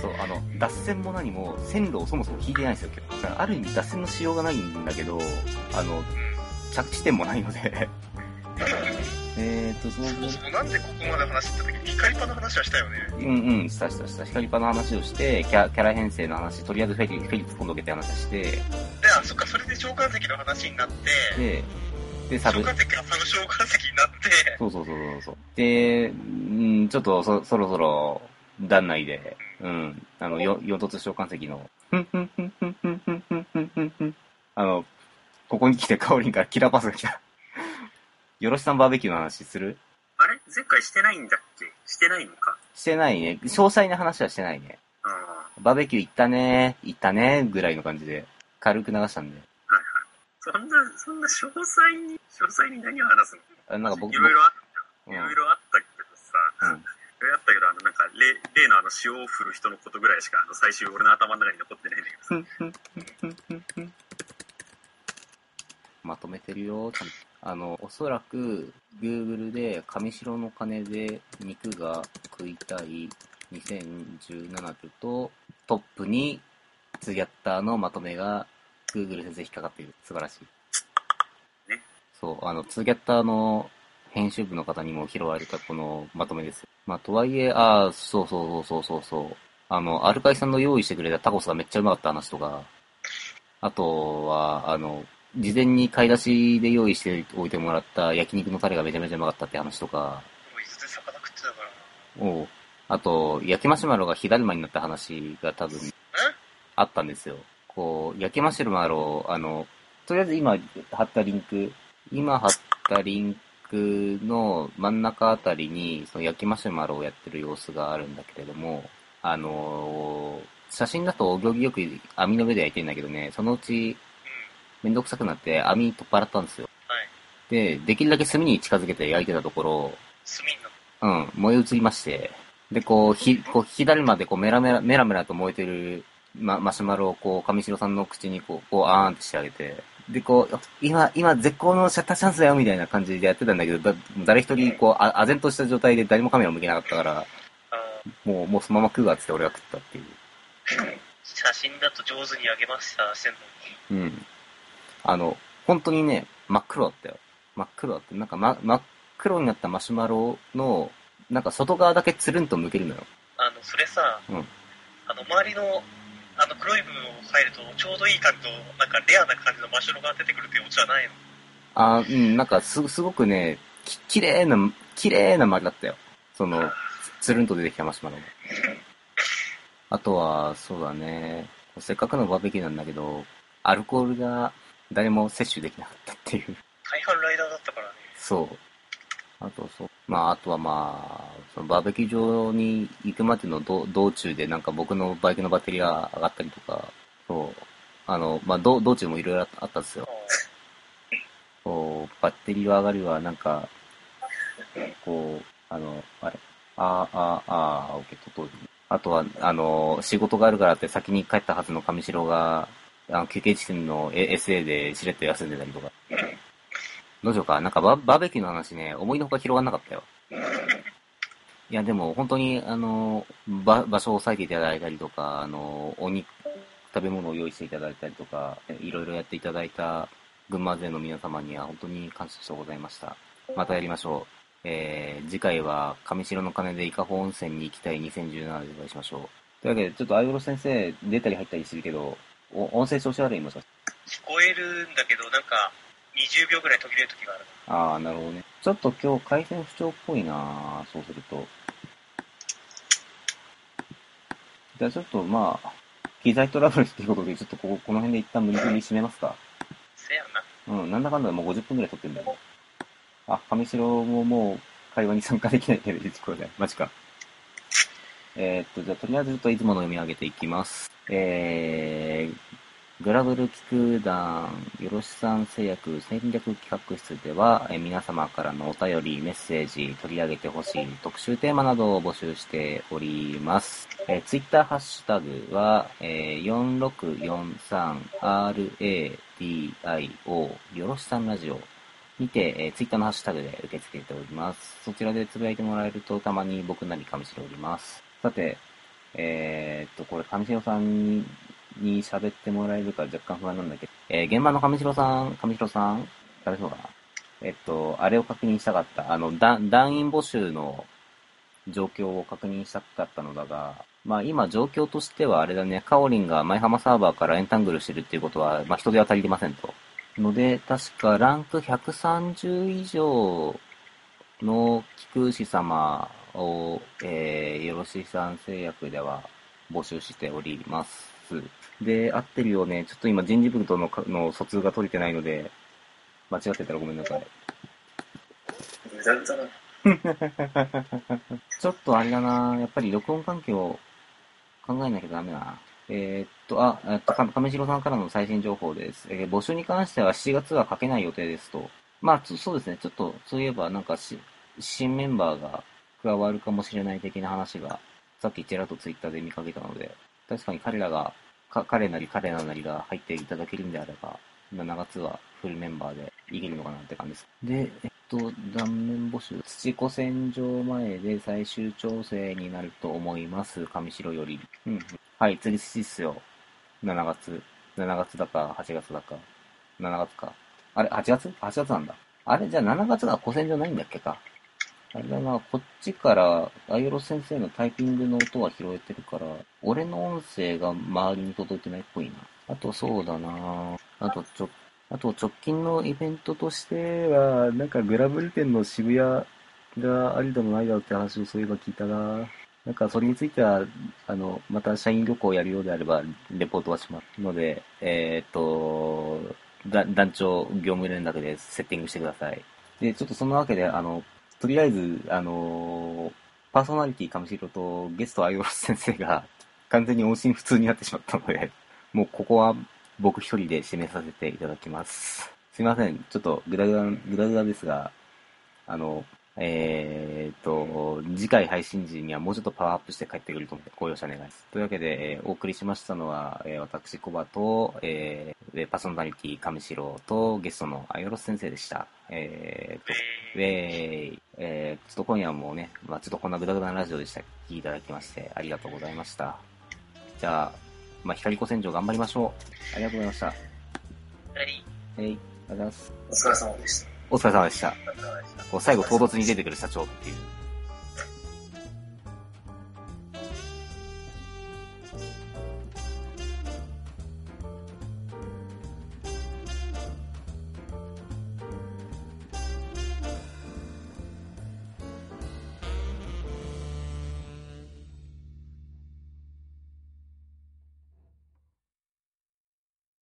そう、あの、脱線も何も、線路をそもそも引いてないんですよ、今日。だからある意味脱線のしようがないんだけど、あの、着地点もないので、えーと、その、そもそもなんでここまで話した時に光パの話はしたよね。うんうん、したしたした。光パの話をして、キャキャラ編成の話、とりあえずフェリフェリ突っ込んどけって話して、で、あ、そっか、それで召喚石の話になって、で、で、サブ、召喚石がサブ召喚石になって、そうそうそうそうそう。で、うん、ちょっとそ、そろそろ、団内で、うん、あの、よ、四突召喚石の、ふんふんふんふんふんふんふんふんふんふんあの、ここに来てカオリンからキラーパスが来た。よろしさんバーベキューの話する？あれ？前回してないんだっけ？してないのか？してないね。詳細な話はしてないね。ああ、はバーベキュー行ったね行ったねぐらいの感じで、軽く流したんで。いはい。そんな、そんな詳細に、詳細に何を話すの？あなんか僕、いろいろあった。うんいろいろあったけどさ、うんいろいろあったけど、例例のあの、塩を振る人のことぐらいしか、あの、最終俺の頭の中に残ってないんだけどさ。まとめてるよ、ちゃんと。あの、おそらく、Google で、上白の鐘で肉が食いたい2017と、トップに、ツギャッターのまとめが、Google 先生引っかかっている。素晴らしい。ね。そう、あの、ツギャッターの編集部の方にも拾われたこのまとめです。まあ、とはいえ、ああ、そうそうそうそうそうそう。あの、アルカイさんの用意してくれたタコスがめっちゃうまかった話とか、あとは、あの、事前に買い出しで用意しておいてもらった焼肉のタレがめちゃめちゃうまかったって話とか、もう伊豆で魚食ってたから。おうあと、焼きマシュマロが火だるまになった話が多分あったんですよ。こう、焼きマシュマロ、あの、とりあえず今貼ったリンク、今貼ったリンクの真ん中あたりに、その焼きマシュマロをやってる様子があるんだけれども、あの写真だとお行儀よく網の上で焼いてんだけどね、そのうちめんどくさくなって網取っ払ったんですよ。はい。で、できるだけ炭に近づけて焼いてたところ、炭の。うん、燃え移りまして、で、こう、ひ、こう、火だるまでこう、メラメラ、メラメラと燃えてる、ま、マシュマロをこう、上白さんの口にこう、こう、あーんってしてあげて、で、こう、今、今、絶好のシャッターチャンスだよ、みたいな感じでやってたんだけど、だ誰一人、こう、あ、あぜんとした状態で誰もカメラを向けなかったから、あもう、もうそのまま食うわっつって俺が食ったっていう。ー 写真だと上手にあげました、してんのに。うん。あの、本当にね、真っ黒だったよ。真っ黒だって、なんか、ま、真っ黒になったマシュマロの、なんか外側だけつるんと剥けるのよ。あの、それさ、うんあの、周りの、あの、黒い部分を入ると、ちょうどいい感じの、なんか、レアな感じのマシュロが出てくるっていうオチはないの？あーうん、なんかす、すごくね、き、綺麗な、綺麗な丸だったよ。その、つつるんと出てきたマシュマロが。あとは、そうだね、せっかくのバーベキューなんだけど、アルコールが誰も摂取できなかったっていう。大半ライダーだったからね。そう。あと、そう。まあ、あとはまあ、そのバーベキュー場に行くまでの道中でなんか僕のバイクのバッテリーが上がったりとか、そう。あの、まあ、道中もいろいろあったんですよ。こう、バッテリーは上がるわ、なんか、こう、あの、あれ、あーあーあー、オッケー、ととあとは、あの、仕事があるからって先に帰ったはずの上白が、あの、休憩地点の SA でしれっと休んでたりとか。どうしようか、なんかババーベキューの話ね、思いのほか広がんなかったよ。いや、でも本当に、あの、ば場所を押さえていただいたりとか、あの、お肉、食べ物を用意していただいたりとか、いろいろやっていただいた群馬勢の皆様には本当に感謝してございました。またやりましょう。えー、次回は上白の鐘で伊香保温泉に行きたい2017でお会いしましょう。というわけで、ちょっとアイオロ先生出たり入ったりするけど、お音声調子悪いもしかして？聞こえるんだけど、なんか、20秒ぐらい途切れる時がある。ああ、なるほどね。ちょっと今日回線不調っぽいなそうすると。じゃあちょっとまあ、機材トラブルっていうことで、ちょっとここ、この辺で一旦無理くり締めますか。せやな。うん、なんだかんだでもう50分くらい撮ってるんだよ。あ、上白ももう会話に参加できないレベルでこれで。マジか。えーっと、じゃあとりあえずちょっといつもの読み上げていきます。えー、グラブル機空団、よろしさん製薬戦略企画室では、え皆様からのお便り、メッセージ、取り上げてほしい特集テーマなどを募集しております。えー、ツイッターハッシュタグは、えー、4643RADIO、よろしさんラジオにて、えー、ツイッターのハッシュタグで受け付けております。そちらでつぶやいてもらえるとたまに僕なりかもしれおります。さて、えー、っと、これ、上白さんにに喋ってもらえるか若干不安なんだけど、えー、現場の上白さん、上白さん誰そうかなえっと、あれを確認したかった。あの、団員募集の状況を確認したかったのだが、まあ今状況としてはあれだね、カオリンが舞浜サーバーからエンタングルしてるっていうことは、まあ人手は足りてませんと。ので、確かランク130以上の菊牛様を、えー、よろしさん製薬では募集しております。で、合ってるよね。ちょっと今人事部とのの疎通が取れてないので、間違ってたらごめんなさい。ちょっとあれだなやっぱり録音環境考えなきゃダメだな。えー、っと、あ、えっと、亀城さんからの最新情報です。えー、募集に関しては7月は書けない予定ですと。まあ、そうですね。ちょっと、そういえばなんかし、新メンバーが加わるかもしれない的な話が、さっきちらっとツイッターで見かけたので、確かに彼らが、か彼なり彼らなりが入っていただけるんであれば、7月はフルメンバーでいけるのかなって感じです。で、えっと、断面募集。土子戦場前で最終調整になると思います。上白より。うん。はい、次土っすよ。7月。7月だか、8月だか。7月か。あれ、8月 ?8 月なんだ。あれ、じゃあ7月が古戦場ないんだっけか。あれだな、こっちから、アイオロ先生のタイピングの音は拾えてるから、俺の音声が周りに届いてないっぽいな。あとそうだなあとちょ、あと直近のイベントとしては、なんかグラブル店の渋谷がありだもないだろうって話をそういえば聞いたななんかそれについては、あの、また社員旅行をやるようであれば、レポートはしますので、えー、っと、団長業務連絡でセッティングしてください。で、ちょっとそのわけで、あの、とりあえず、あのー、パーソナリティかむしろとゲストアイオロス先生が 完全に音信不通になってしまったので、もうここは僕一人で締めさせていただきます。すいません。ちょっとグダグダ、グダグダですが、あの、えー、っと、次回配信時にはもうちょっとパワーアップして帰ってくると思ってご容赦願います。というわけで、えー、お送りしましたのは、えー、私、コバと、えー、パーソナリティ、上白と、ゲストのアイオロス先生でした。えー、っと、ウェーイ。えー、ちょっと今夜もね、まあちょっとこんなグダグダなラジオでした。聞いただきまして、ありがとうございました。じゃあ、まあ光子戦場頑張りましょう。ありがとうございました。はい。はい。ありがとうございます。お疲れ様でした。お疲れ様でした。こう最後唐突に出てくる社長っていう。